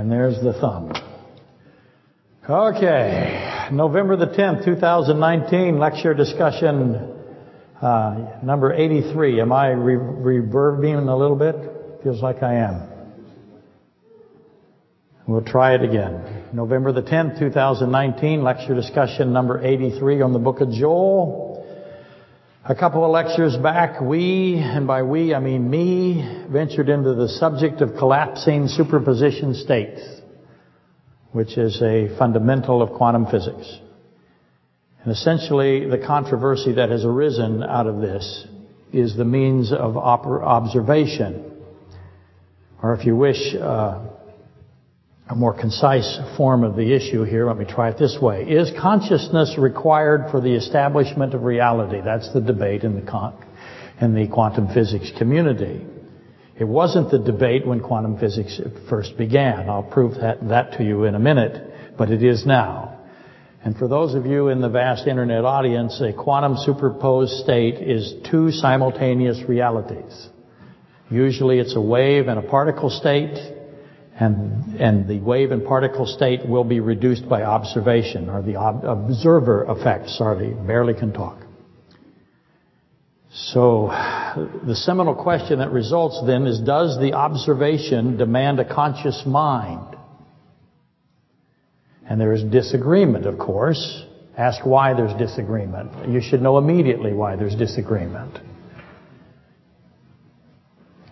And there's the thumb. Okay, November the 10th, 2019, lecture discussion uh, number 83. Am I re reverbing a little bit? Feels like I am. We'll try it again. November the 10th, 2019, lecture discussion number 83 on the book of Joel. A couple of lectures back, we, and by we I mean me, ventured into the subject of collapsing superposition states, which is a fundamental of quantum physics. And essentially, the controversy that has arisen out of this is the means of observation, or if you wish, uh, a more concise form of the issue here. Let me try it this way. Is consciousness required for the establishment of reality? That's the debate in the, in the quantum physics community. It wasn't the debate when quantum physics first began. I'll prove that, that to you in a minute, but it is now. And for those of you in the vast internet audience, a quantum superposed state is two simultaneous realities. Usually it's a wave and a particle state, and, and the wave and particle state will be reduced by observation, or the ob observer effect, sorry, barely can talk. So, the seminal question that results then is, does the observation demand a conscious mind? And there is disagreement, of course. Ask why there's disagreement. You should know immediately why there's disagreement.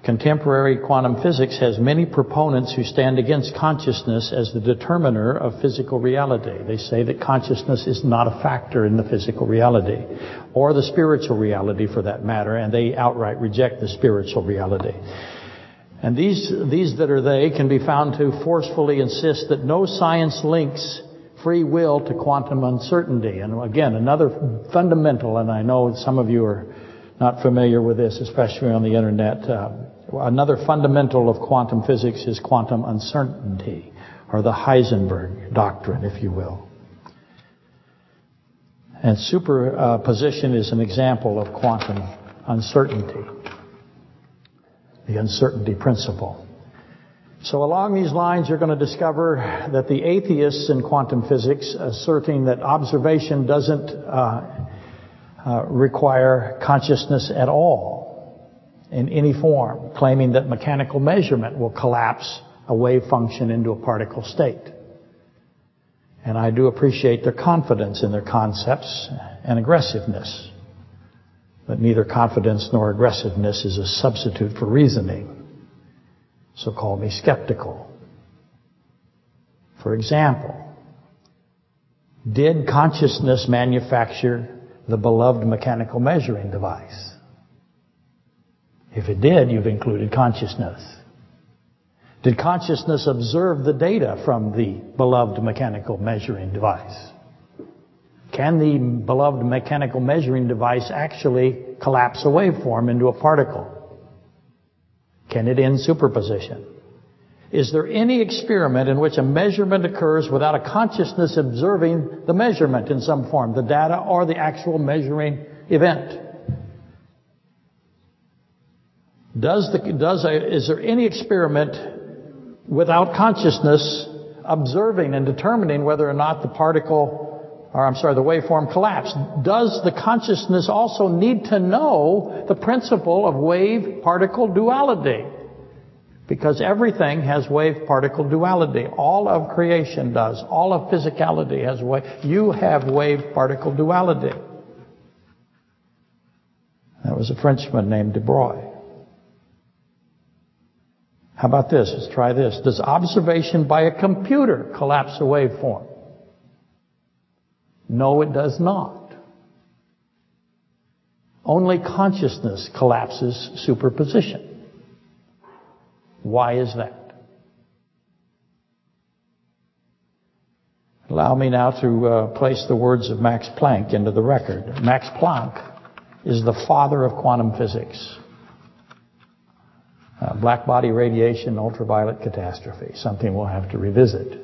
Contemporary quantum physics has many proponents who stand against consciousness as the determiner of physical reality. They say that consciousness is not a factor in the physical reality, or the spiritual reality for that matter, and they outright reject the spiritual reality. And these, these that are they can be found to forcefully insist that no science links free will to quantum uncertainty. And again, another fundamental, and I know some of you are not familiar with this, especially on the internet, uh, Another fundamental of quantum physics is quantum uncertainty, or the Heisenberg doctrine, if you will. And superposition is an example of quantum uncertainty, the uncertainty principle. So along these lines, you're going to discover that the atheists in quantum physics asserting that observation doesn't uh, uh, require consciousness at all in any form, claiming that mechanical measurement will collapse a wave function into a particle state. And I do appreciate their confidence in their concepts and aggressiveness. But neither confidence nor aggressiveness is a substitute for reasoning. So call me skeptical. For example, did consciousness manufacture the beloved mechanical measuring device? If it did, you've included consciousness. Did consciousness observe the data from the beloved mechanical measuring device? Can the beloved mechanical measuring device actually collapse a waveform into a particle? Can it end superposition? Is there any experiment in which a measurement occurs without a consciousness observing the measurement in some form, the data or the actual measuring event? Does the, does a, is there any experiment without consciousness observing and determining whether or not the particle, or I'm sorry, the waveform collapsed? Does the consciousness also need to know the principle of wave-particle duality? Because everything has wave-particle duality. All of creation does. All of physicality has wave. You have wave-particle duality. That was a Frenchman named De Broglie. How about this? Let's try this. Does observation by a computer collapse a waveform? No, it does not. Only consciousness collapses superposition. Why is that? Allow me now to uh, place the words of Max Planck into the record. Max Planck is the father of quantum physics. Uh, black body radiation, ultraviolet catastrophe, something we'll have to revisit.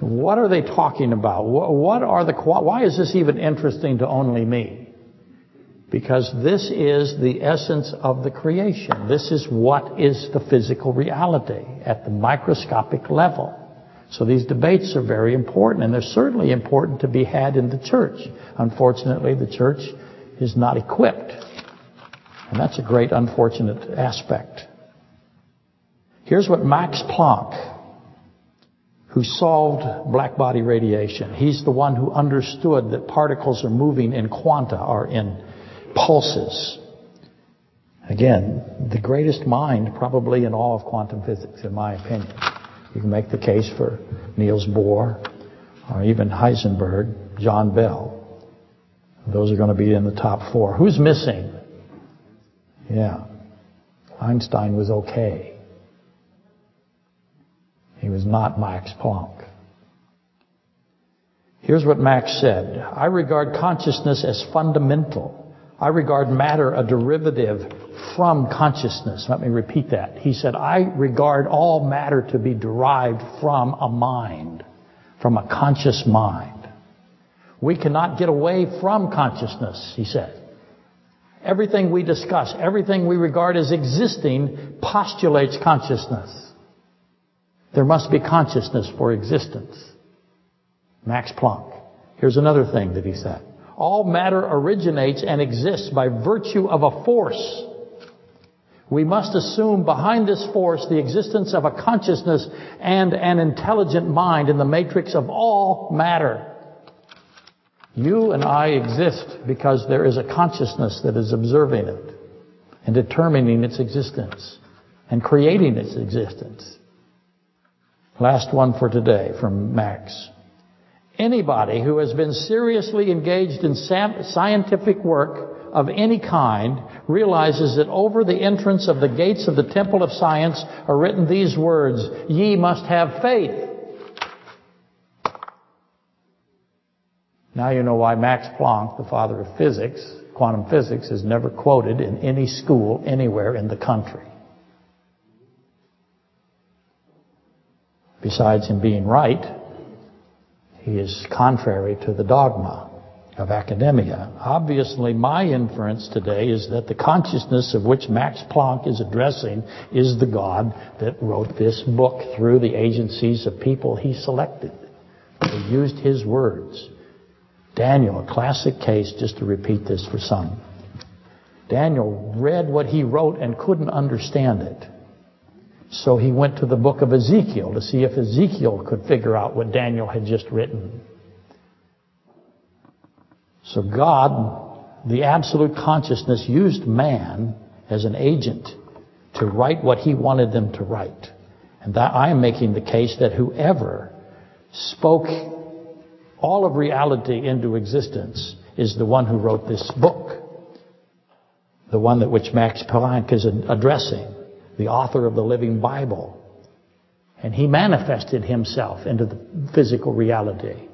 What are they talking about? What are the, why is this even interesting to only me? Because this is the essence of the creation. This is what is the physical reality at the microscopic level. So these debates are very important, and they're certainly important to be had in the church. Unfortunately, the church is not equipped. And that's a great unfortunate aspect. Here's what Max Planck, who solved black body radiation, he's the one who understood that particles are moving in quanta, are in pulses. Again, the greatest mind probably in all of quantum physics, in my opinion. You can make the case for Niels Bohr, or even Heisenberg, John Bell. Those are going to be in the top four. Who's missing? Yeah. Einstein was okay. He was not Max Planck. Here's what Max said. I regard consciousness as fundamental I regard matter a derivative from consciousness. Let me repeat that. He said, I regard all matter to be derived from a mind, from a conscious mind. We cannot get away from consciousness, he said. Everything we discuss, everything we regard as existing postulates consciousness. There must be consciousness for existence. Max Planck. Here's another thing that he said. All matter originates and exists by virtue of a force. We must assume behind this force the existence of a consciousness and an intelligent mind in the matrix of all matter. You and I exist because there is a consciousness that is observing it and determining its existence and creating its existence. Last one for today from Max. Anybody who has been seriously engaged in scientific work of any kind realizes that over the entrance of the gates of the temple of science are written these words, ye must have faith. Now you know why Max Planck, the father of physics, quantum physics, is never quoted in any school anywhere in the country. Besides him being right, he is contrary to the dogma of academia. Obviously, my inference today is that the consciousness of which Max Planck is addressing is the God that wrote this book through the agencies of people he selected. He used his words. Daniel, a classic case, just to repeat this for some. Daniel read what he wrote and couldn't understand it. So he went to the book of Ezekiel to see if Ezekiel could figure out what Daniel had just written. So God, the absolute consciousness, used man as an agent to write what he wanted them to write. And that I am making the case that whoever spoke all of reality into existence is the one who wrote this book. The one that which Max Planck is addressing the author of the living Bible. And he manifested himself into the physical reality.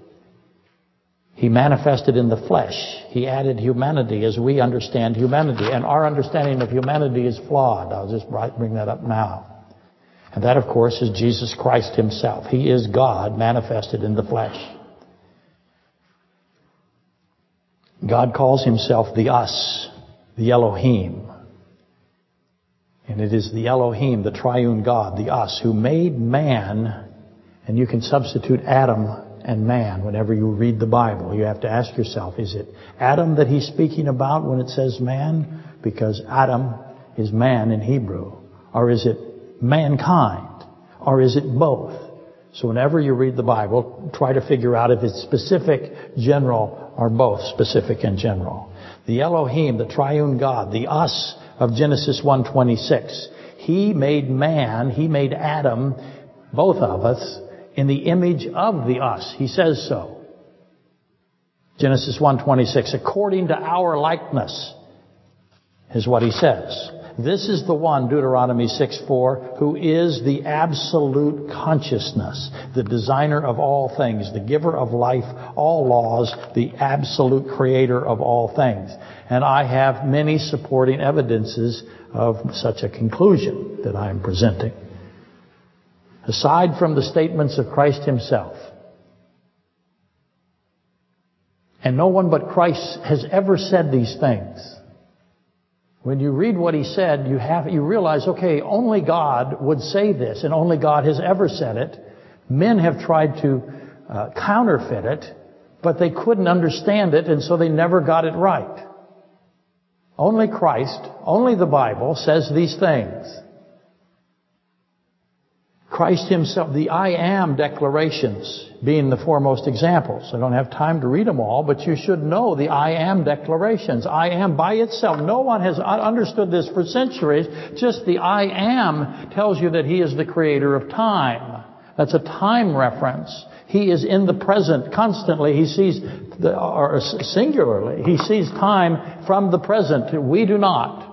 He manifested in the flesh. He added humanity as we understand humanity. And our understanding of humanity is flawed. I'll just bring that up now. And that, of course, is Jesus Christ himself. He is God manifested in the flesh. God calls himself the us, the Elohim. And it is the Elohim, the triune God, the us, who made man, and you can substitute Adam and man whenever you read the Bible. You have to ask yourself, is it Adam that he's speaking about when it says man? Because Adam is man in Hebrew. Or is it mankind? Or is it both? So whenever you read the Bible, try to figure out if it's specific, general, or both specific and general. The Elohim, the triune God, the us, of Genesis 1:26. He made man, he made Adam, both of us, in the image of the us. He says so. Genesis 1:26, according to our likeness, is what he says. This is the one, Deuteronomy 6:4, who is the absolute consciousness, the designer of all things, the giver of life, all laws, the absolute creator of all things. And I have many supporting evidences of such a conclusion that I am presenting. Aside from the statements of Christ himself, and no one but Christ has ever said these things. When you read what he said, you have you realize, okay, only God would say this, and only God has ever said it. Men have tried to uh, counterfeit it, but they couldn't understand it, and so they never got it right. Only Christ, only the Bible says these things. Christ himself, the I am declarations being the foremost examples. I don't have time to read them all, but you should know the I am declarations. I am by itself. No one has understood this for centuries. Just the I am tells you that he is the creator of time. That's a time reference. He is in the present constantly. He sees, the, or singularly, he sees time from the present. We do not.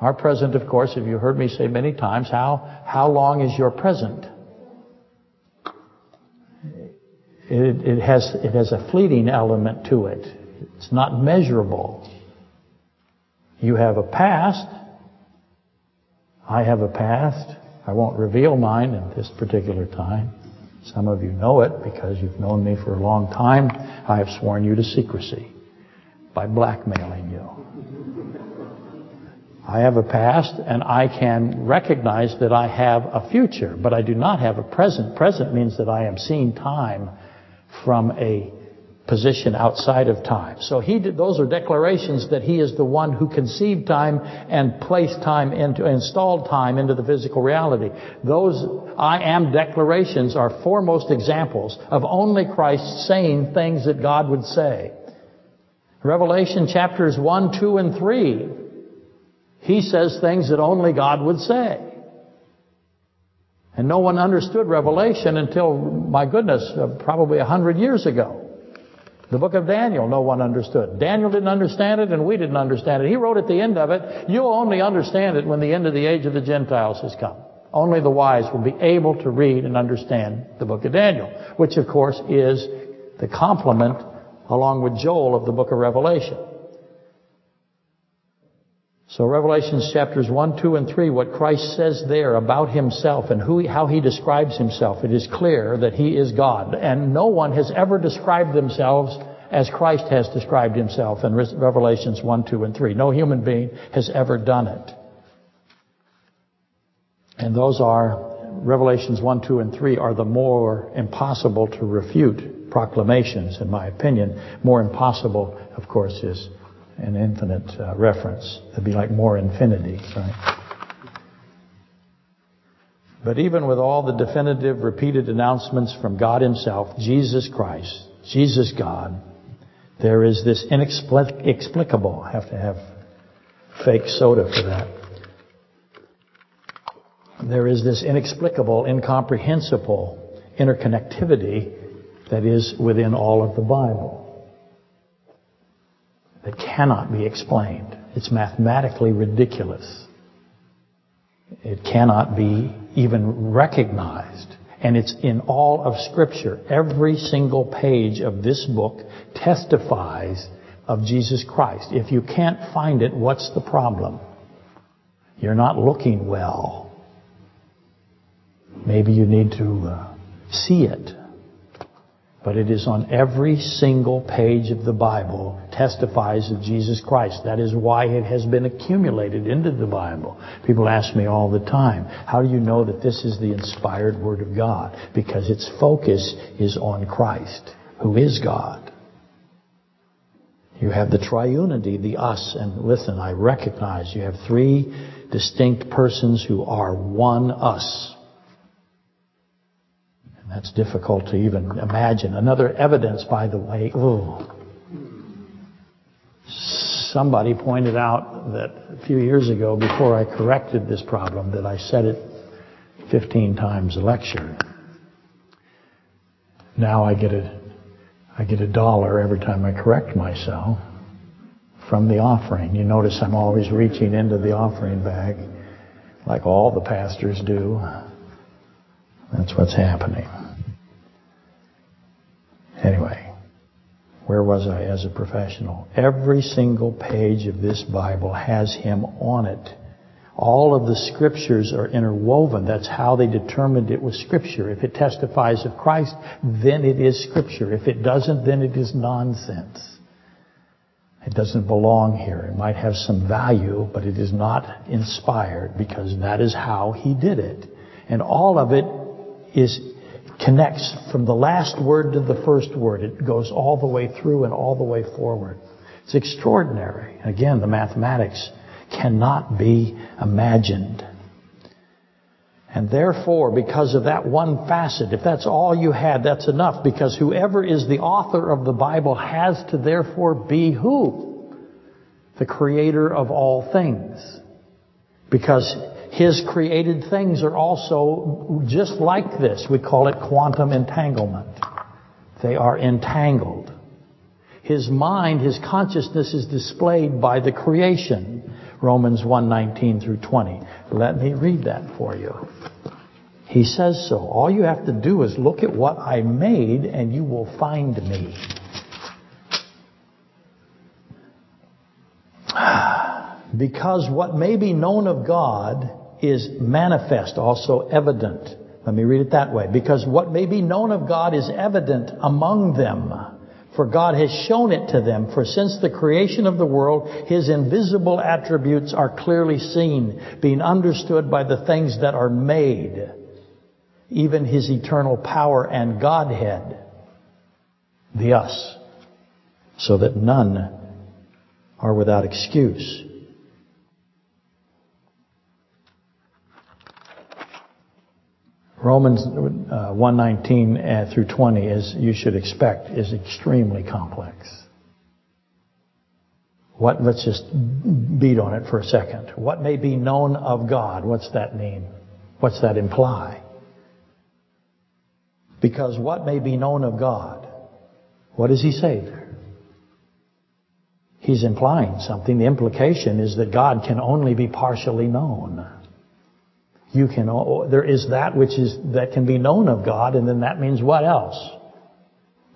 Our present, of course, if you heard me say many times, how, how long is your present? It, it, has, it has a fleeting element to it. It's not measurable. You have a past. I have a past. I won't reveal mine at this particular time. Some of you know it because you've known me for a long time. I have sworn you to secrecy by blackmailing you. I have a past and I can recognize that I have a future, but I do not have a present. Present means that I am seeing time from a position outside of time. So he did, those are declarations that he is the one who conceived time and placed time into, installed time into the physical reality. Those I am declarations are foremost examples of only Christ saying things that God would say. Revelation chapters 1, 2, and 3 he says things that only God would say. And no one understood Revelation until, my goodness, uh, probably a hundred years ago. The book of Daniel, no one understood. Daniel didn't understand it and we didn't understand it. He wrote at the end of it, you'll only understand it when the end of the age of the Gentiles has come. Only the wise will be able to read and understand the book of Daniel, which of course is the complement along with Joel of the book of Revelation. So Revelations chapters 1, 2, and 3, what Christ says there about himself and who, how he describes himself, it is clear that he is God. And no one has ever described themselves as Christ has described himself in Revelations 1, 2, and 3. No human being has ever done it. And those are, Revelations 1, 2, and 3 are the more impossible to refute proclamations, in my opinion. More impossible, of course, is an infinite uh, reference. It'd be like more infinity, right? But even with all the definitive repeated announcements from God himself, Jesus Christ, Jesus God, there is this inexplicable, I have to have fake soda for that. There is this inexplicable, incomprehensible interconnectivity that is within all of the Bible that cannot be explained. It's mathematically ridiculous. It cannot be even recognized. And it's in all of Scripture. Every single page of this book testifies of Jesus Christ. If you can't find it, what's the problem? You're not looking well. Maybe you need to uh, see it but it is on every single page of the Bible testifies of Jesus Christ. That is why it has been accumulated into the Bible. People ask me all the time, how do you know that this is the inspired Word of God? Because its focus is on Christ, who is God. You have the triunity, the us, and listen, I recognize you have three distinct persons who are one us. That's difficult to even imagine. Another evidence, by the way, ooh, somebody pointed out that a few years ago, before I corrected this problem, that I said it 15 times a lecture. Now I get a, I get a dollar every time I correct myself from the offering. You notice I'm always reaching into the offering bag, like all the pastors do. That's what's happening. Anyway, where was I as a professional? Every single page of this Bible has Him on it. All of the scriptures are interwoven. That's how they determined it was scripture. If it testifies of Christ, then it is scripture. If it doesn't, then it is nonsense. It doesn't belong here. It might have some value, but it is not inspired because that is how he did it. And all of it is connects from the last word to the first word. It goes all the way through and all the way forward. It's extraordinary. Again, the mathematics cannot be imagined. And therefore, because of that one facet, if that's all you had, that's enough because whoever is the author of the Bible has to therefore be who? The creator of all things. Because his created things are also just like this. We call it quantum entanglement. They are entangled. His mind, his consciousness is displayed by the creation. Romans 1:19 through 20. Let me read that for you. He says so. All you have to do is look at what I made and you will find me. Because what may be known of God is manifest, also evident. Let me read it that way. Because what may be known of God is evident among them. For God has shown it to them. For since the creation of the world, His invisible attributes are clearly seen, being understood by the things that are made, even His eternal power and Godhead, the us, so that none are without excuse. Romans uh, 119 uh, through 20, as you should expect, is extremely complex. What? Let's just beat on it for a second. What may be known of God? What's that mean? What's that imply? Because what may be known of God? What does he say there? He's implying something. The implication is that God can only be partially known. You can, there is that which is, that can be known of God, and then that means what else?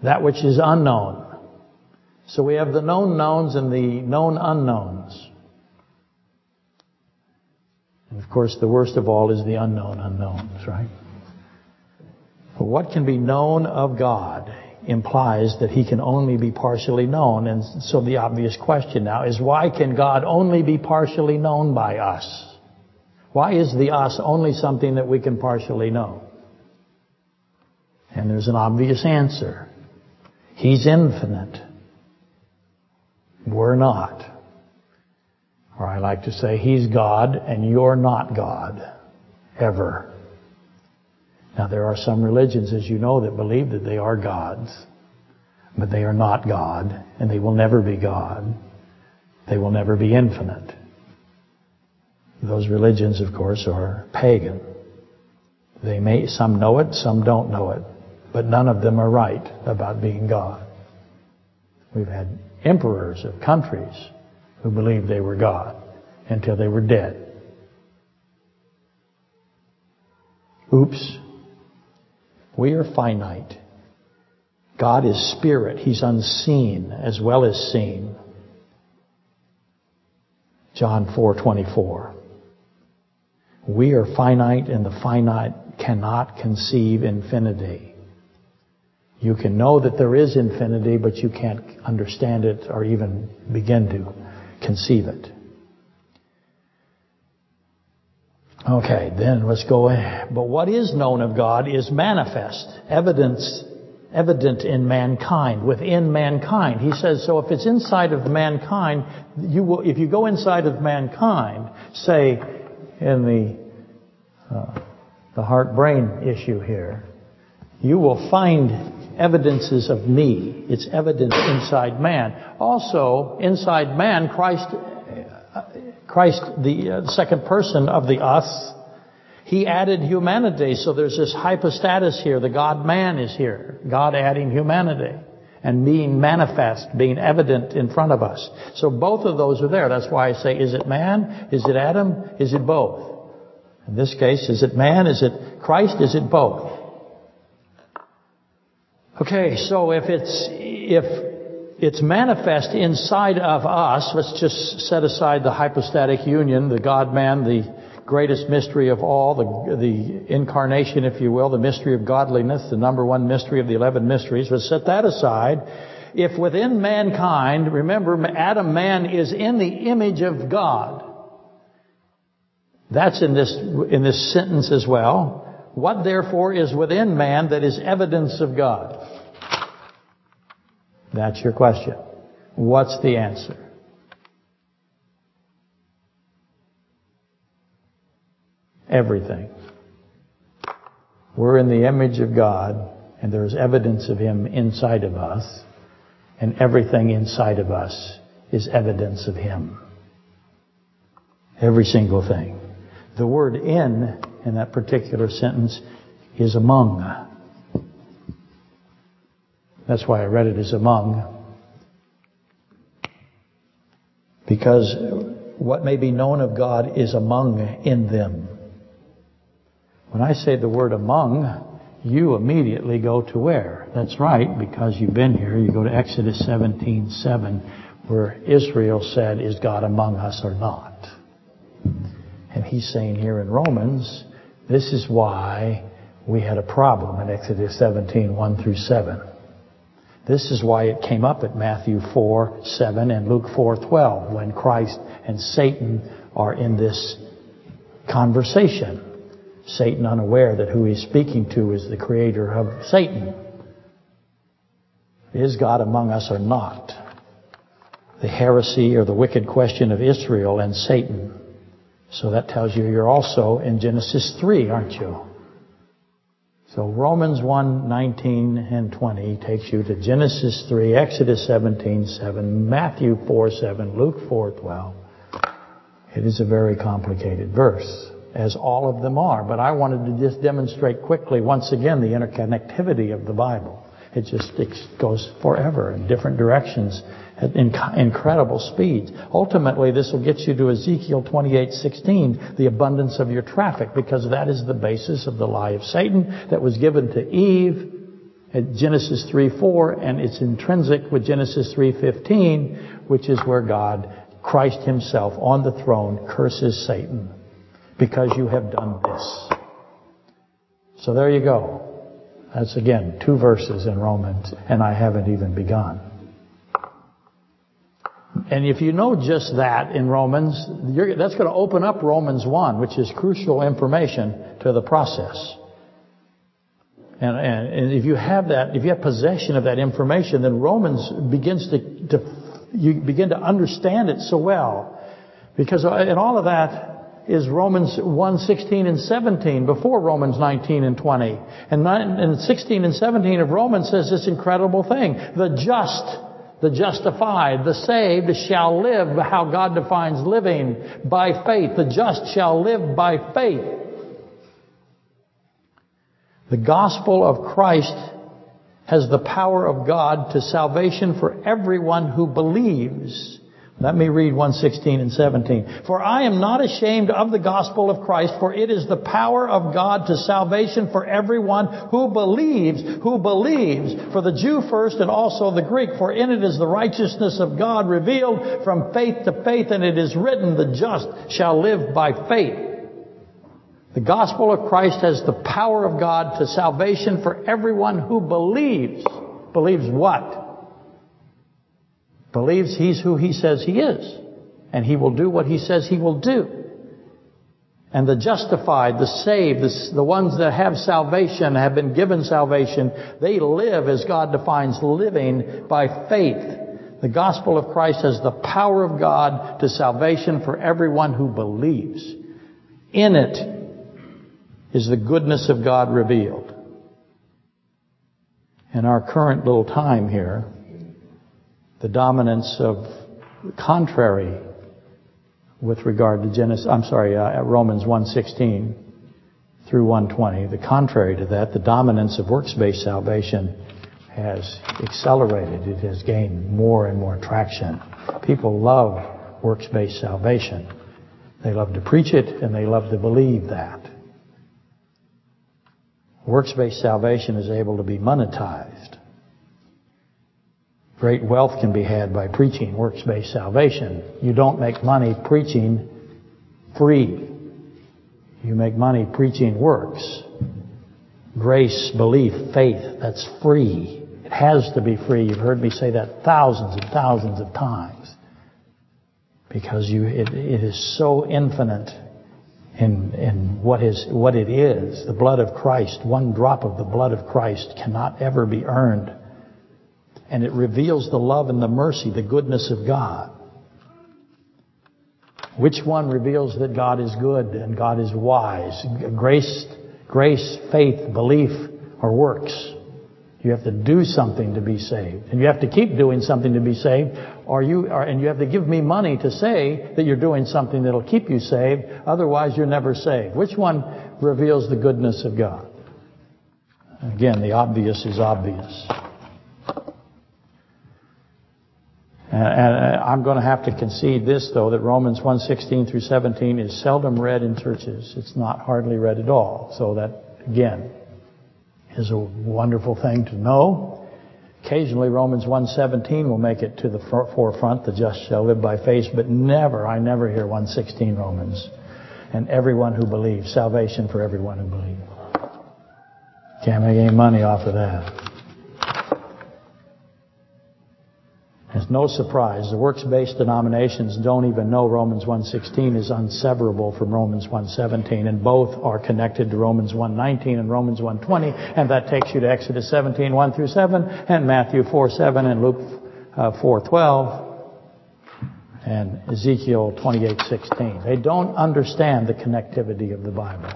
That which is unknown. So we have the known knowns and the known unknowns. And of course, the worst of all is the unknown unknowns, right? But what can be known of God implies that He can only be partially known. And so the obvious question now is why can God only be partially known by us? Why is the us only something that we can partially know? And there's an obvious answer. He's infinite. We're not. Or I like to say, He's God and you're not God. Ever. Now there are some religions, as you know, that believe that they are gods. But they are not God, and they will never be God. They will never be infinite. Those religions, of course, are pagan. They may, some know it, some don't know it, but none of them are right about being God. We've had emperors of countries who believed they were God until they were dead. Oops. We are finite. God is spirit. He's unseen as well as seen. John 4:24. We are finite and the finite cannot conceive infinity. You can know that there is infinity, but you can't understand it or even begin to conceive it. Okay, then let's go. But what is known of God is manifest, evidence, evident in mankind, within mankind. He says, so if it's inside of mankind, you will, if you go inside of mankind, say, in the, uh, the heart-brain issue here, you will find evidences of me. It's evidence inside man. Also, inside man, Christ, Christ, the uh, second person of the us, he added humanity. So there's this hypostasis here. The God-man is here. God adding humanity and being manifest, being evident in front of us. So both of those are there. That's why I say, is it man? Is it Adam? Is it both? In this case, is it man? Is it Christ? Is it both? Okay, so if it's, if it's manifest inside of us, let's just set aside the hypostatic union, the God-man, the greatest mystery of all, the, the incarnation, if you will, the mystery of godliness, the number one mystery of the 11 mysteries. Let's set that aside. If within mankind, remember, Adam man is in the image of God. That's in this, in this sentence as well. What therefore is within man that is evidence of God? That's your question. What's the answer? Everything. We're in the image of God, and there's evidence of Him inside of us, and everything inside of us is evidence of Him. Every single thing. The word in, in that particular sentence, is among. That's why I read it as among. Because what may be known of God is among in them. When I say the word among, you immediately go to where? That's right, because you've been here. You go to Exodus 17:7, where Israel said, "Is God among us or not?" And he's saying here in Romans, this is why we had a problem in Exodus 17, 1 through 7. This is why it came up at Matthew 4, 7 and Luke 4, 12, when Christ and Satan are in this conversation. Satan unaware that who he's speaking to is the creator of Satan. Is God among us or not? The heresy or the wicked question of Israel and Satan. So that tells you you're also in Genesis 3, aren't you? So Romans 1, 19 and 20 takes you to Genesis 3, Exodus 17, 7, Matthew 4, 7, Luke 4, 12. It is a very complicated verse as all of them are. But I wanted to just demonstrate quickly, once again, the interconnectivity of the Bible. It just it goes forever in different directions at incredible speeds. Ultimately, this will get you to Ezekiel 28:16, the abundance of your traffic, because that is the basis of the lie of Satan that was given to Eve at Genesis 3:4, and it's intrinsic with Genesis 3:15, which is where God, Christ Himself on the throne, curses Satan because you have done this. So there you go. That's again two verses in Romans, and I haven't even begun. And if you know just that in Romans, that's going to open up Romans 1, which is crucial information to the process. And, and, and, if you have that, if you have possession of that information, then Romans begins to, to, you begin to understand it so well. Because uh, in all of that, is Romans 1, 16 and 17 before Romans 19 and 20. And, 9, and 16 and 17 of Romans says this incredible thing. The just, the justified, the saved shall live how God defines living by faith. The just shall live by faith. The gospel of Christ has the power of God to salvation for everyone who believes. Let me read 116 and 17. For I am not ashamed of the gospel of Christ, for it is the power of God to salvation for everyone who believes, who believes, for the Jew first and also the Greek, for in it is the righteousness of God revealed from faith to faith, and it is written, the just shall live by faith. The gospel of Christ has the power of God to salvation for everyone who believes. Believes what? Believes he's who he says he is, and he will do what he says he will do. And the justified, the saved, the, the, ones that have salvation, have been given salvation, they live as God defines living by faith. The gospel of Christ has the power of God to salvation for everyone who believes. In it is the goodness of God revealed. In our current little time here, the dominance of contrary with regard to Genesis, I'm sorry, uh, Romans 1:16 through 1:20. The contrary to that, the dominance of works-based salvation has accelerated. It has gained more and more traction. People love works-based salvation. They love to preach it and they love to believe that. Works-based salvation is able to be monetized. Great wealth can be had by preaching works-based salvation. You don't make money preaching free. You make money preaching works. Grace, belief, faith, that's free. It has to be free. You've heard me say that thousands and thousands of times. Because you, it, it is so infinite in, in what is what it is. The blood of Christ, one drop of the blood of Christ cannot ever be earned. And it reveals the love and the mercy, the goodness of God. Which one reveals that God is good and God is wise? Grace, grace, faith, belief, or works? You have to do something to be saved. And you have to keep doing something to be saved. Or you are, and you have to give me money to say that you're doing something that'll keep you saved. Otherwise, you're never saved. Which one reveals the goodness of God? Again, the obvious is obvious. And I'm going to have to concede this, though, that Romans 1:16 through 17 is seldom read in churches. It's not hardly read at all. So that, again, is a wonderful thing to know. Occasionally Romans 1.17 will make it to the forefront, the just shall live by faith, but never, I never hear 1.16 Romans. And everyone who believes, salvation for everyone who believes. Can't make any money off of that. It's no surprise. The works-based denominations don't even know Romans 1.16 is unseverable from Romans 1.17, and both are connected to Romans 1.19 and Romans 1.20, and that takes you to Exodus 17, 1 through 7, and Matthew 4, 7, and Luke uh, 4, 12, and Ezekiel 28, 16. They don't understand the connectivity of the Bible.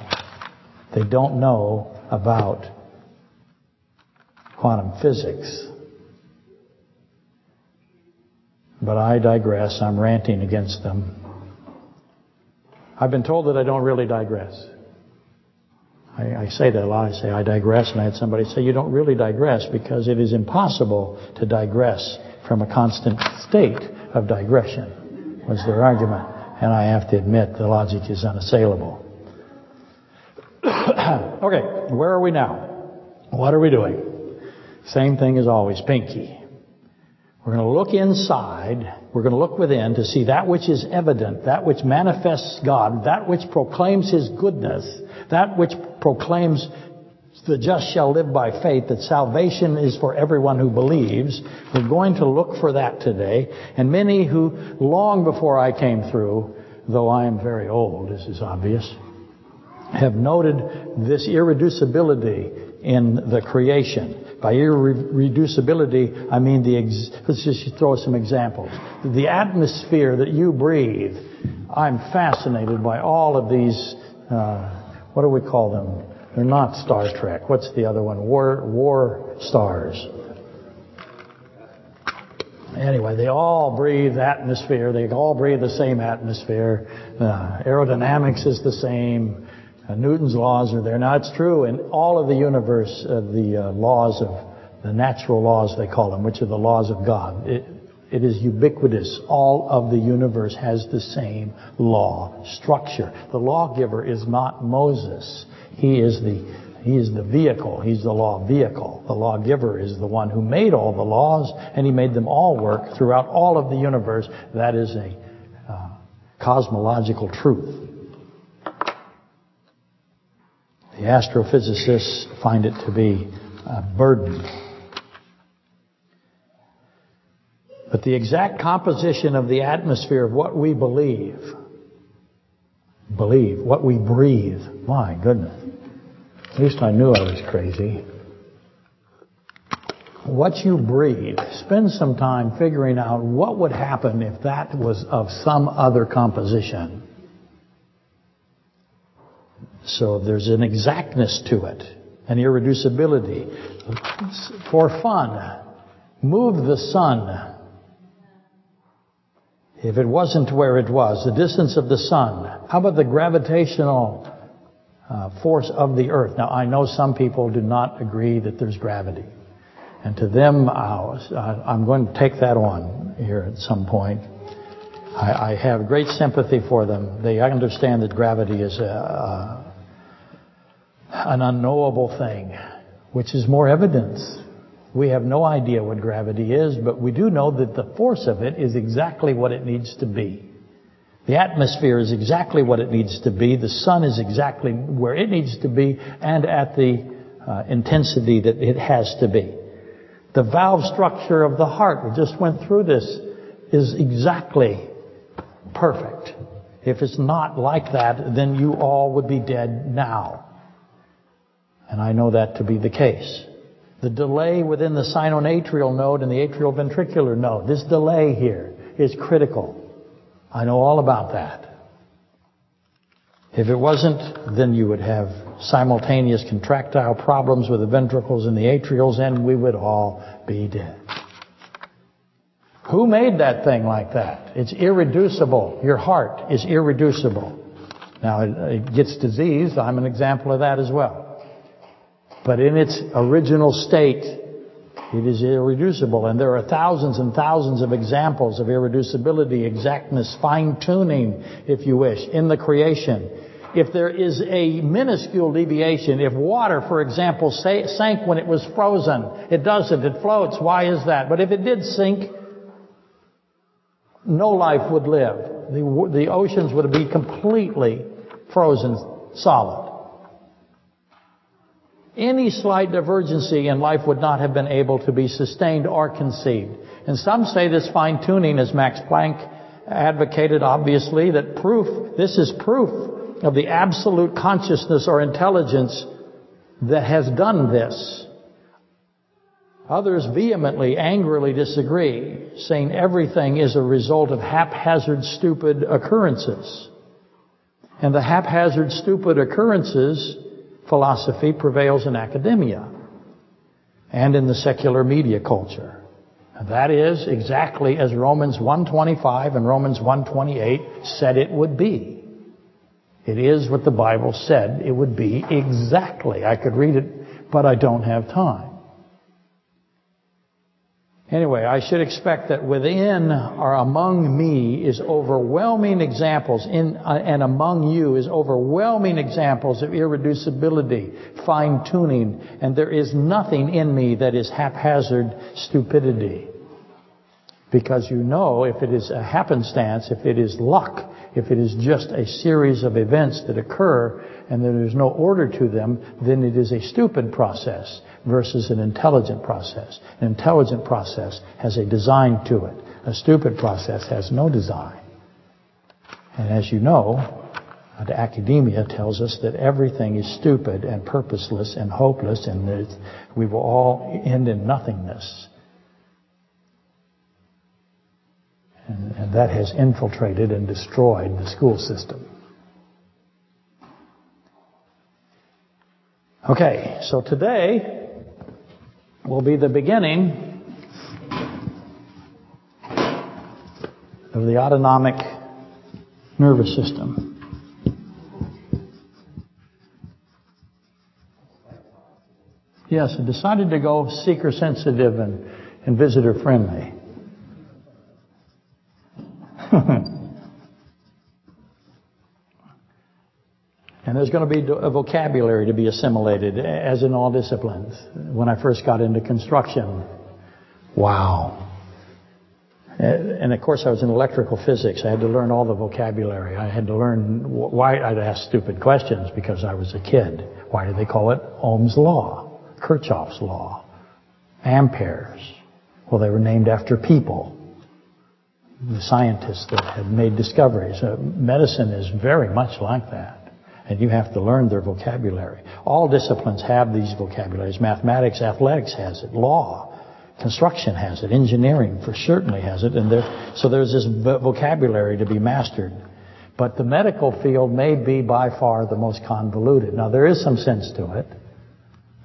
They don't know about quantum physics. But I digress. I'm ranting against them. I've been told that I don't really digress. I, I, say that a lot. I say I digress, and I had somebody say, you don't really digress because it is impossible to digress from a constant state of digression, was their argument. And I have to admit, the logic is unassailable. okay, where are we now? What are we doing? Same thing as always, pinky. We're going to look inside, we're going to look within to see that which is evident, that which manifests God, that which proclaims His goodness, that which proclaims the just shall live by faith, that salvation is for everyone who believes. We're going to look for that today. And many who, long before I came through, though I am very old, this is obvious, have noted this irreducibility in the creation. By irreducibility, I mean the, let's just throw some examples. The atmosphere that you breathe, I'm fascinated by all of these, uh, what do we call them? They're not Star Trek. What's the other one? War, war stars. Anyway, they all breathe atmosphere. They all breathe the same atmosphere. Uh, aerodynamics is the same. Uh, Newton's laws are there. Now, it's true in all of the universe, uh, the uh, laws of the natural laws, they call them, which are the laws of God. It, it is ubiquitous. All of the universe has the same law structure. The lawgiver is not Moses. He is the he is the vehicle. He's the law vehicle. The lawgiver is the one who made all the laws, and he made them all work throughout all of the universe. That is a uh, cosmological truth. The astrophysicists find it to be a burden. But the exact composition of the atmosphere of what we believe, believe, what we breathe, my goodness. At least I knew I was crazy. What you breathe, spend some time figuring out what would happen if that was of some other composition. So there's an exactness to it, an irreducibility. For fun, move the sun. If it wasn't where it was, the distance of the sun. How about the gravitational uh, force of the earth? Now, I know some people do not agree that there's gravity. And to them, I'm going to take that on here at some point. I, have great sympathy for them. They understand that gravity is a an unknowable thing, which is more evidence. We have no idea what gravity is, but we do know that the force of it is exactly what it needs to be. The atmosphere is exactly what it needs to be. The sun is exactly where it needs to be and at the uh, intensity that it has to be. The valve structure of the heart, we just went through this, is exactly perfect. If it's not like that, then you all would be dead now. And I know that to be the case. The delay within the sinoatrial node and the atrioventricular node, this delay here is critical. I know all about that. If it wasn't, then you would have simultaneous contractile problems with the ventricles and the atrials and we would all be dead. Who made that thing like that? It's irreducible. Your heart is irreducible. Now, it gets diseased. I'm an example of that as well. But in its original state, it is irreducible. And there are thousands and thousands of examples of irreducibility, exactness, fine-tuning, if you wish, in the creation. If there is a minuscule deviation, if water, for example, sank when it was frozen, it doesn't, it floats. Why is that? But if it did sink, no life would live. The, the oceans would be completely frozen solid. Any slight divergency in life would not have been able to be sustained or conceived. And some say this fine-tuning, as Max Planck advocated, obviously, that proof, this is proof of the absolute consciousness or intelligence that has done this. Others vehemently, angrily disagree, saying everything is a result of haphazard, stupid occurrences. And the haphazard, stupid occurrences philosophy prevails in academia and in the secular media culture. That is exactly as Romans 1.25 and Romans 1.28 said it would be. It is what the Bible said it would be exactly. I could read it, but I don't have time. Anyway, I should expect that within or among me is overwhelming examples, in, uh, and among you is overwhelming examples of irreducibility, fine-tuning, and there is nothing in me that is haphazard stupidity. Because you know if it is a happenstance, if it is luck, if it is just a series of events that occur and there is no order to them, then it is a stupid process versus an intelligent process. An intelligent process has a design to it. A stupid process has no design. And as you know, uh, the academia tells us that everything is stupid and purposeless and hopeless and that we will all end in nothingness. And, and that has infiltrated and destroyed the school system. Okay, so today will be the beginning of the autonomic nervous system. Yes, I decided to go seeker sensitive and, and visitor friendly. And there's going to be a vocabulary to be assimilated, as in all disciplines. When I first got into construction, wow. And of course I was in electrical physics. I had to learn all the vocabulary. I had to learn why I'd ask stupid questions because I was a kid. Why do they call it Ohm's law? Kirchhoff's law? Amperes? Well, they were named after people. The scientists that had made discoveries. Uh, medicine is very much like that. And you have to learn their vocabulary. All disciplines have these vocabularies. Mathematics, athletics has it. Law, construction has it. Engineering for certainly has it. And there, so there's this vocabulary to be mastered. But the medical field may be by far the most convoluted. Now there is some sense to it.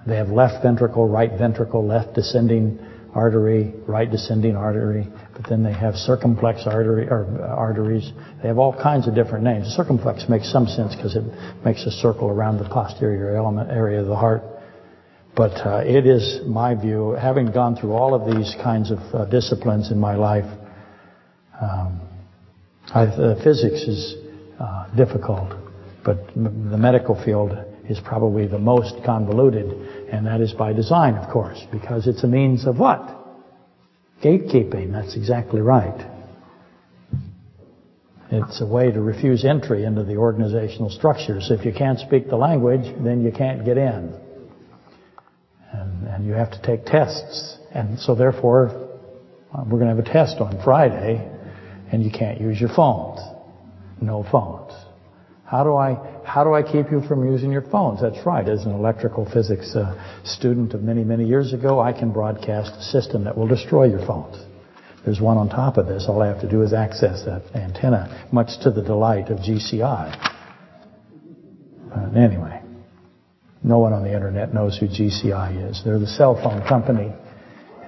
They have left ventricle, right ventricle, left descending artery, right descending artery, but then they have circumflex artery or uh, arteries. They have all kinds of different names. Circumflex makes some sense because it makes a circle around the posterior element area of the heart. But uh, it is my view, having gone through all of these kinds of uh, disciplines in my life, um, I, uh, physics is uh, difficult, but the medical field is probably the most convoluted and that is by design, of course, because it's a means of what? Gatekeeping. That's exactly right. It's a way to refuse entry into the organizational structures. If you can't speak the language, then you can't get in. And, and you have to take tests And so therefore, uh, we're going to have a test on Friday, and you can't use your phones. No phones. How do I how do I keep you from using your phones? That's right. As an electrical physics uh, student of many many years ago, I can broadcast a system that will destroy your phones. There's one on top of this. All I have to do is access that antenna, much to the delight of GCI. But anyway, no one on the internet knows who GCI is. They're the cell phone company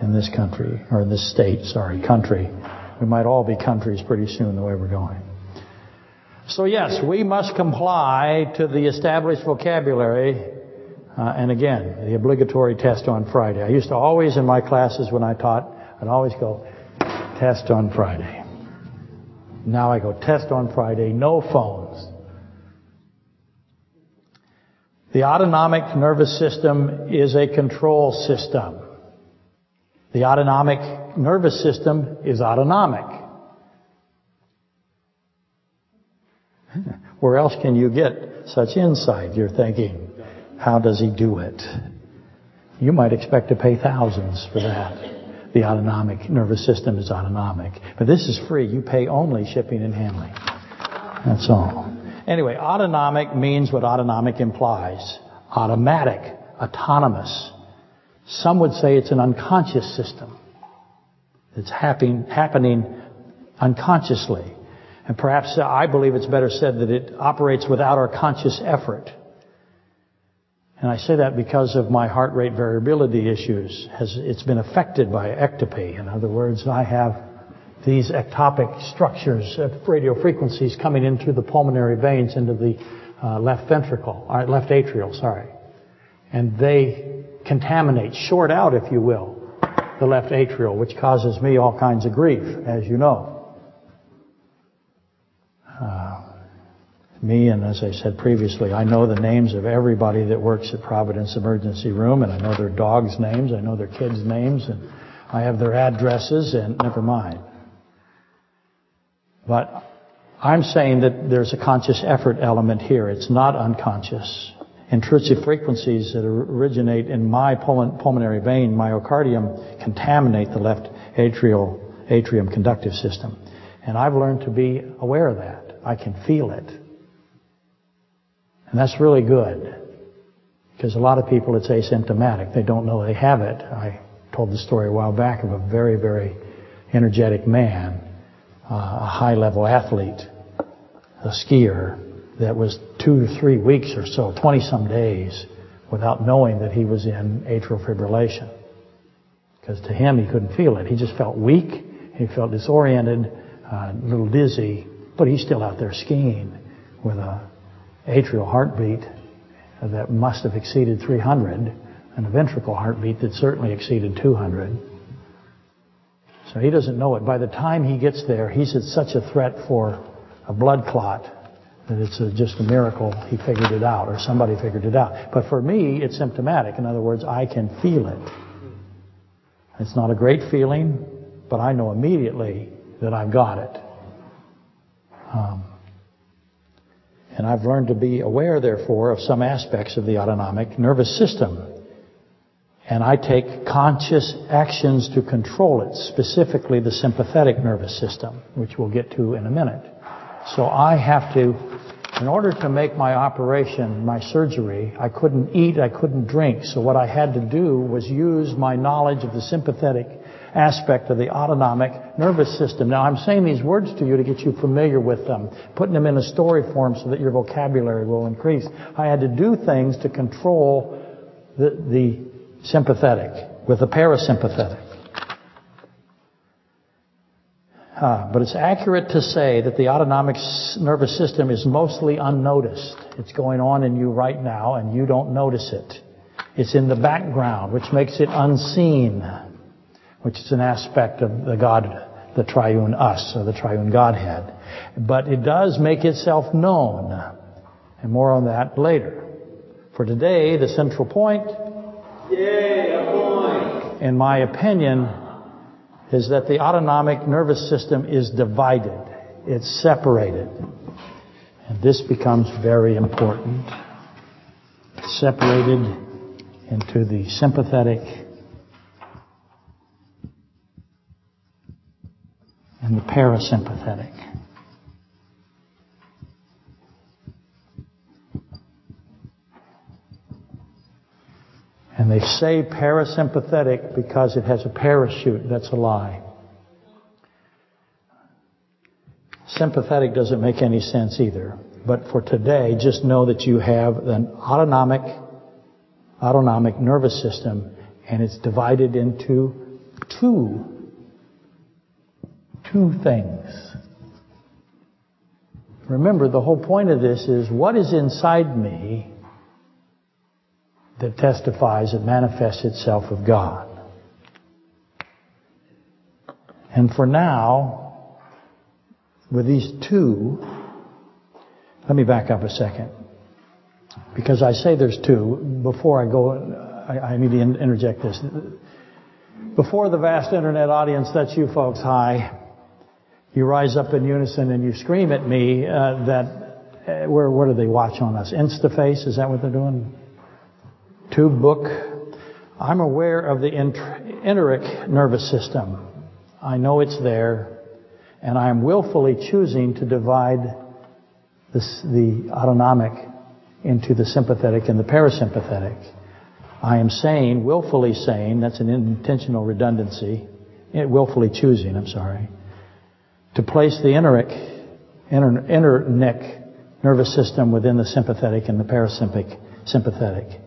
in this country, or in this state, sorry, country. We might all be countries pretty soon the way we're going. So yes, we must comply to the established vocabulary uh, and again, the obligatory test on Friday. I used to always in my classes when I taught, I'd always go, test on Friday. Now I go, test on Friday, no phones. The autonomic nervous system is a control system. The autonomic nervous system is autonomic. Where else can you get such insight? You're thinking, how does he do it? You might expect to pay thousands for that. The autonomic nervous system is autonomic. But this is free. You pay only shipping and handling. That's all. Anyway, autonomic means what autonomic implies. Automatic, autonomous. Some would say it's an unconscious system. It's happening, happening unconsciously. And perhaps uh, I believe it's better said that it operates without our conscious effort. And I say that because of my heart rate variability issues. Has It's been affected by ectopy. In other words, I have these ectopic structures of radio frequencies coming in through the pulmonary veins into the uh, left ventricle, or uh, left atrial, sorry. And they contaminate, short out, if you will, the left atrial, which causes me all kinds of grief, as you know. Me and as I said previously, I know the names of everybody that works at Providence Emergency Room, and I know their dogs' names, I know their kids' names, and I have their addresses, and never mind. But I'm saying that there's a conscious effort element here. It's not unconscious. Intrusive frequencies that originate in my pulmonary vein, myocardium, contaminate the left atrial atrium conductive system. And I've learned to be aware of that. I can feel it. And that's really good. Because a lot of people, it's asymptomatic. They don't know they have it. I told the story a while back of a very, very energetic man, uh, a high-level athlete, a skier, that was two to three weeks or so, 20-some days, without knowing that he was in atrial fibrillation. Because to him, he couldn't feel it. He just felt weak. He felt disoriented, uh, a little dizzy, but he's still out there skiing with a atrial heartbeat that must have exceeded 300 and a ventricle heartbeat that certainly exceeded 200. So he doesn't know it. By the time he gets there, he's at such a threat for a blood clot that it's a, just a miracle he figured it out or somebody figured it out. But for me, it's symptomatic. In other words, I can feel it. It's not a great feeling, but I know immediately that I've got it. Um, and I've learned to be aware, therefore, of some aspects of the autonomic nervous system. And I take conscious actions to control it, specifically the sympathetic nervous system, which we'll get to in a minute. So I have to, in order to make my operation, my surgery, I couldn't eat, I couldn't drink. So what I had to do was use my knowledge of the sympathetic aspect of the autonomic nervous system. Now, I'm saying these words to you to get you familiar with them, putting them in a story form so that your vocabulary will increase. I had to do things to control the, the sympathetic with the parasympathetic. Uh, but it's accurate to say that the autonomic nervous system is mostly unnoticed. It's going on in you right now and you don't notice it. It's in the background, which makes it unseen which is an aspect of the God, the triune us, or the triune Godhead. But it does make itself known. And more on that later. For today, the central point, point. in my opinion, is that the autonomic nervous system is divided. It's separated. And this becomes very important. Separated into the sympathetic the parasympathetic. And they say parasympathetic because it has a parachute. That's a lie. Sympathetic doesn't make any sense either. But for today, just know that you have an autonomic, autonomic nervous system and it's divided into two, two things. Remember, the whole point of this is what is inside me that testifies and manifests itself of God. And for now, with these two, let me back up a second. Because I say there's two, before I go, I, I need to interject this. Before the vast internet audience, that's you folks, hi. You rise up in unison and you scream at me uh, that, uh, where, where do they watch on us? InstaFace, is that what they're doing? tube book. I'm aware of the enteric nervous system. I know it's there, and I am willfully choosing to divide this, the autonomic into the sympathetic and the parasympathetic. I am saying, willfully saying, that's an intentional redundancy, eh, willfully choosing, I'm sorry, to place the enteric, inner, inner neck nervous system within the sympathetic and the parasympathetic sympathetic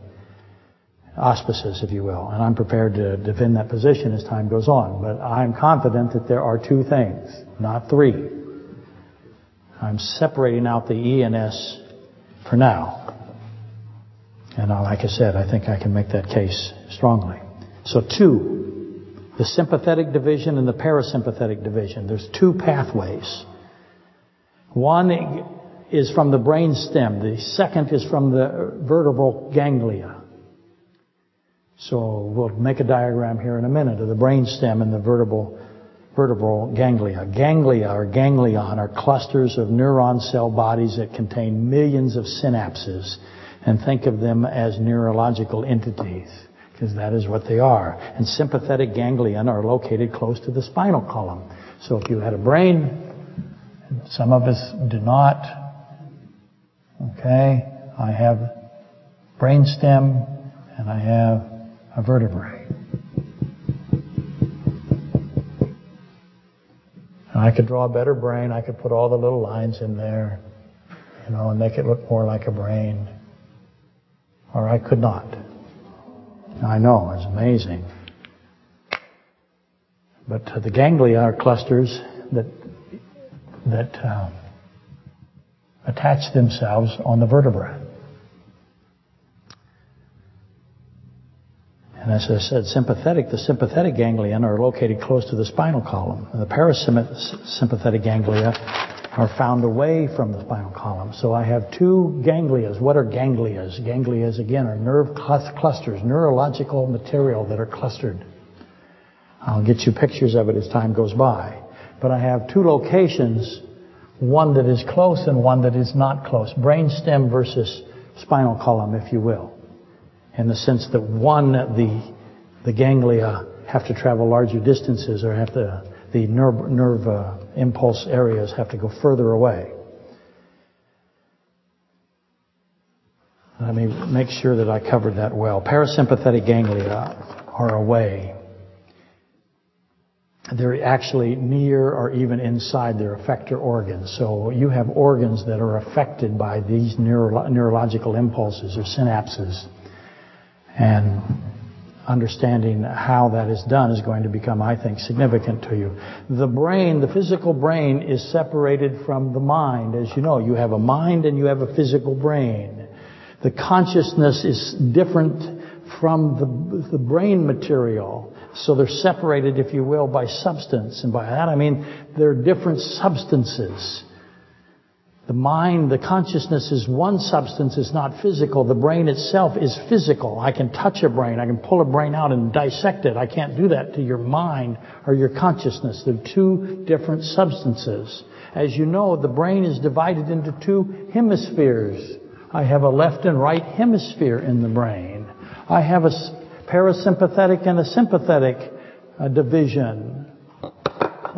auspices, if you will. And I'm prepared to defend that position as time goes on. But I'm confident that there are two things, not three. I'm separating out the E and S for now. And like I said, I think I can make that case strongly. So two, the sympathetic division and the parasympathetic division. There's two pathways. One is from the brain stem. The second is from the vertebral ganglia. So we'll make a diagram here in a minute of the brainstem and the vertebral, vertebral ganglia. Ganglia or ganglion are clusters of neuron cell bodies that contain millions of synapses and think of them as neurological entities because that is what they are. And sympathetic ganglion are located close to the spinal column. So if you had a brain, some of us do not, okay, I have brainstem and I have a vertebrae. And I could draw a better brain. I could put all the little lines in there, you know, and make it look more like a brain. Or I could not. I know, it's amazing. But the ganglia are clusters that that uh, attach themselves on the vertebra. And as I said, sympathetic, the sympathetic ganglia are located close to the spinal column. And the parasympathetic ganglia are found away from the spinal column. So I have two ganglias. What are ganglias? Ganglias, again, are nerve clusters, neurological material that are clustered. I'll get you pictures of it as time goes by. But I have two locations, one that is close and one that is not close. Brainstem versus spinal column, if you will in the sense that one, the, the ganglia have to travel larger distances or have to, the nerve, nerve uh, impulse areas have to go further away. Let me make sure that I covered that well. Parasympathetic ganglia are away. They're actually near or even inside their effector organs. So you have organs that are affected by these neuro- neurological impulses or synapses. And understanding how that is done is going to become, I think, significant to you. The brain, the physical brain, is separated from the mind. As you know, you have a mind and you have a physical brain. The consciousness is different from the, the brain material. So they're separated, if you will, by substance. And by that I mean they're different substances. The mind, the consciousness is one substance, it's not physical. The brain itself is physical. I can touch a brain. I can pull a brain out and dissect it. I can't do that to your mind or your consciousness. They're two different substances. As you know, the brain is divided into two hemispheres. I have a left and right hemisphere in the brain. I have a parasympathetic and a sympathetic uh, division.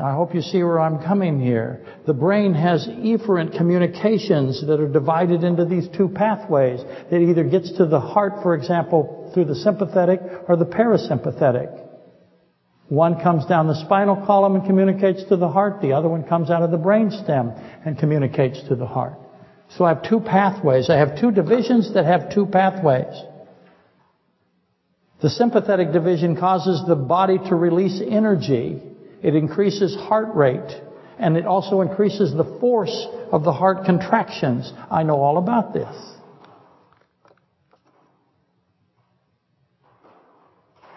I hope you see where I'm coming here. The brain has efferent communications that are divided into these two pathways. It either gets to the heart, for example, through the sympathetic or the parasympathetic. One comes down the spinal column and communicates to the heart. The other one comes out of the brain stem and communicates to the heart. So I have two pathways. I have two divisions that have two pathways. The sympathetic division causes the body to release energy. It increases heart rate. And it also increases the force of the heart contractions. I know all about this.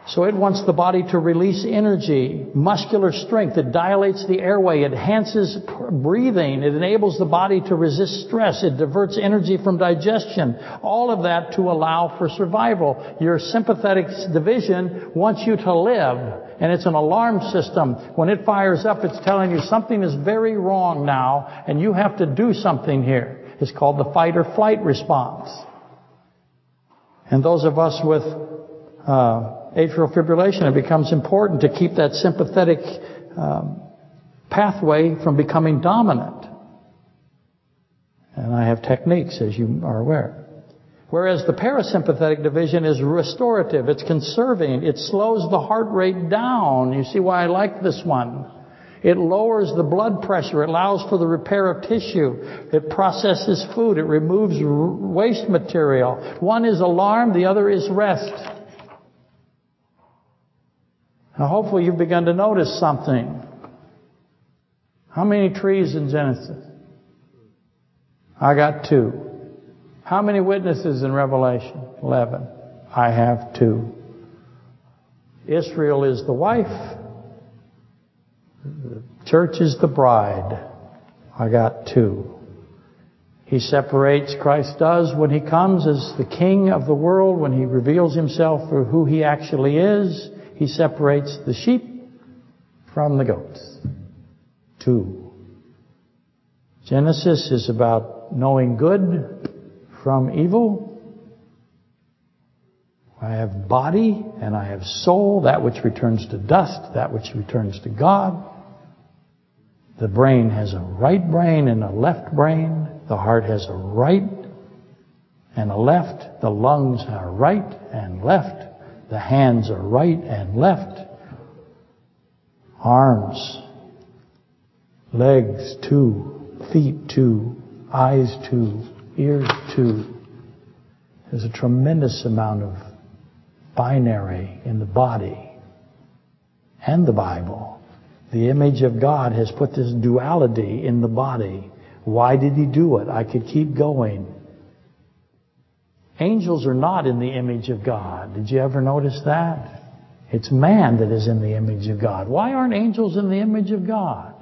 So it wants the body to release energy, muscular strength. It dilates the airway, enhances breathing, it enables the body to resist stress, it diverts energy from digestion. All of that to allow for survival. Your sympathetic division wants you to live, and it's an alarm system. When it fires up, it's telling you something is very wrong now, and you have to do something here. It's called the fight or flight response. And those of us with uh, atrial fibrillation, it becomes important to keep that sympathetic um, pathway from becoming dominant. And I have techniques, as you are aware. Whereas the parasympathetic division is restorative, it's conserving, it slows the heart rate down. You see why I like this one. It lowers the blood pressure. It allows for the repair of tissue. It processes food. It removes waste material. One is alarm, the other is rest. Now hopefully you've begun to notice something. How many trees in Genesis? I got two. How many witnesses in Revelation? Eleven. I have two. Israel is the wife. The church is the bride. I got two. He separates, Christ does, when He comes as the King of the world, when He reveals Himself for who He actually is. He separates the sheep from the goats. Two. Genesis is about knowing good from evil. I have body and I have soul, that which returns to dust, that which returns to God. The brain has a right brain and a left brain. The heart has a right and a left. The lungs are right and left. The hands are right and left. Arms, legs two, feet two, eyes two, ears two. There's a tremendous amount of binary in the body and the Bible. The image of God has put this duality in the body. Why did he do it? I could keep going. Angels are not in the image of God. Did you ever notice that? It's man that is in the image of God. Why aren't angels in the image of God?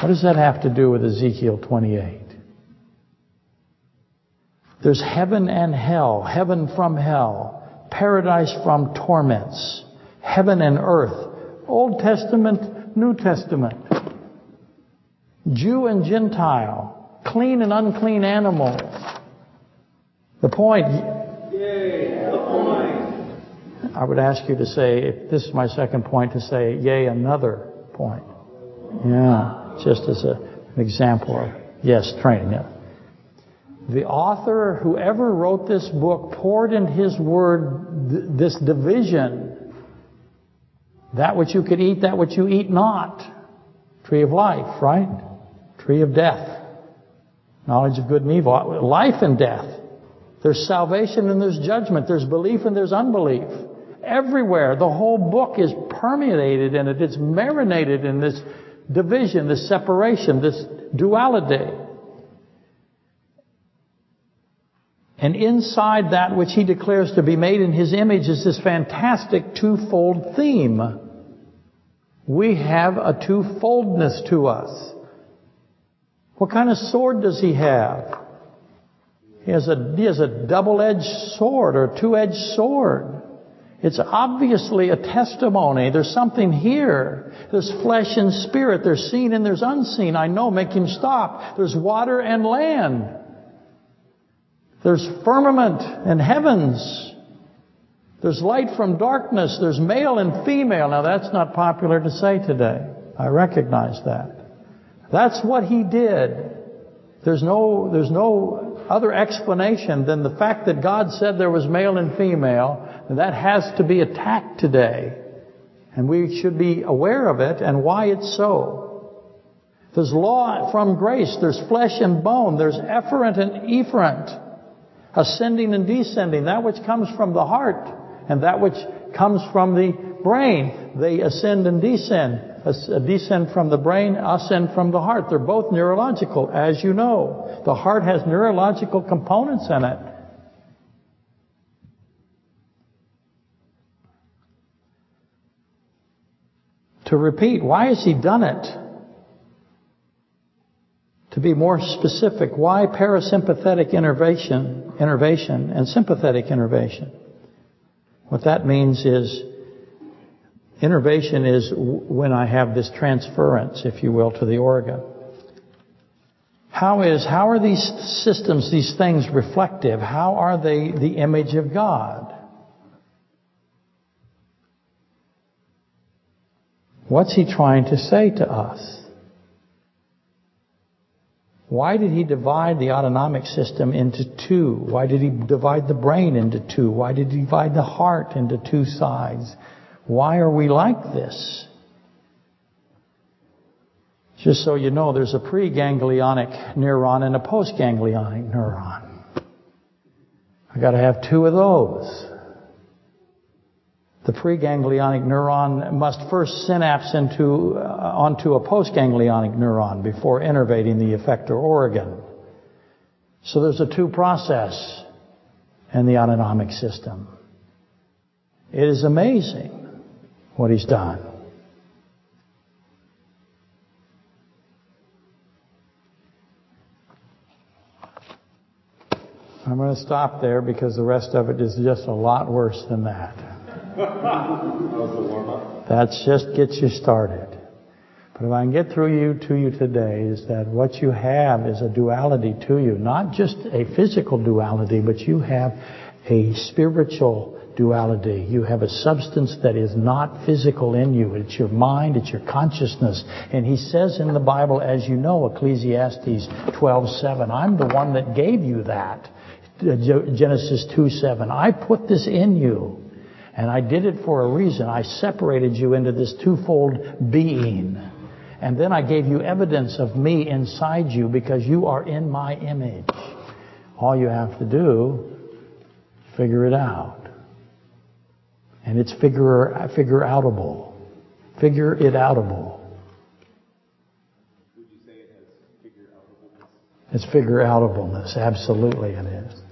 What does that have to do with Ezekiel 28? There's heaven and hell, heaven from hell, paradise from torments, heaven and earth, Old Testament, New Testament, Jew and Gentile, clean and unclean animals, the point. The point. I would ask you to say, if this is my second point, to say, yay, another point. Yeah, just as a, an example of, yes, training. Yeah. The author, whoever wrote this book, poured in his word th- this division. That which you could eat, that which you eat not. Tree of life, right? Tree of death. Knowledge of good and evil. Life and death. There's salvation and there's judgment. There's belief and there's unbelief. Everywhere. The whole book is permeated in it. It's marinated in this division, this separation, this duality. And inside that which he declares to be made in his image is this fantastic twofold theme. We have a twofoldness to us. What kind of sword does he have? He has a, a double-edged sword or two-edged sword. It's obviously a testimony. There's something here. There's flesh and spirit. There's seen and there's unseen. I know, make him stop. There's water and land. There's firmament and heavens. There's light from darkness. There's male and female. Now that's not popular to say today. I recognize that. That's what he did. There's no, there's no other explanation than the fact that God said there was male and female. And that has to be attacked today. And we should be aware of it and why it's so. There's law from grace. There's flesh and bone. There's afferent and efferent. Ascending and descending. That which comes from the heart and that which comes from the brain. They ascend and descend. Uh, descend from the brain, ascend from the heart. They're both neurological, as you know. The heart has neurological components in it. To repeat, why has he done it? To be more specific, why parasympathetic innervation, innervation and sympathetic innervation? What that means is innervation is when I have this transference, if you will, to the organ. How is how are these systems, these things reflective? How are they the image of God? What's he trying to say to us? Why did he divide the autonomic system into two? Why did he divide the brain into two? Why did he divide the heart into two sides? Why are we like this? Just so you know, there's a preganglionic neuron and a postganglionic neuron. I got to have two of those the preganglionic neuron must first synapse into uh, onto a postganglionic neuron before innervating the effector organ. So there's a two process in the autonomic system. It is amazing what he's done. I'm going to stop there because the rest of it is just a lot worse than that. That's just gets you started. But if I can get through you to you today is that what you have is a duality to you, not just a physical duality, but you have a spiritual duality. You have a substance that is not physical in you. It's your mind, it's your consciousness. And he says in the Bible, as you know, Ecclesiastes 12:7, I'm the one that gave you that. Genesis 2:7. I put this in you. And I did it for a reason. I separated you into this twofold being. And then I gave you evidence of me inside you because you are in my image. All you have to do, figure it out. And it's figure, figure outable. Figure it outable. Would you say it has figure outableness? It's figure outableness. Absolutely it is.